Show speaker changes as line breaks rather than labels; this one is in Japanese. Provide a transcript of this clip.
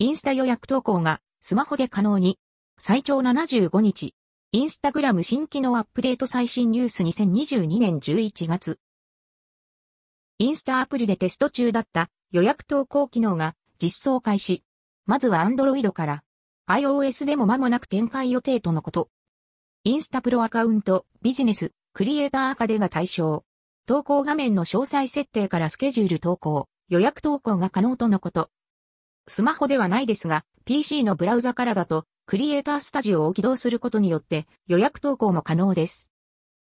インスタ予約投稿がスマホで可能に。最長75日。インスタグラム新機能アップデート最新ニュース2022年11月。インスタアプリでテスト中だった予約投稿機能が実装開始。まずは Android から iOS でも間もなく展開予定とのこと。インスタプロアカウント、ビジネス、クリエイターアカデが対象。投稿画面の詳細設定からスケジュール投稿、予約投稿が可能とのこと。スマホではないですが、PC のブラウザからだと、クリエイタースタジオを起動することによって予約投稿も可能です。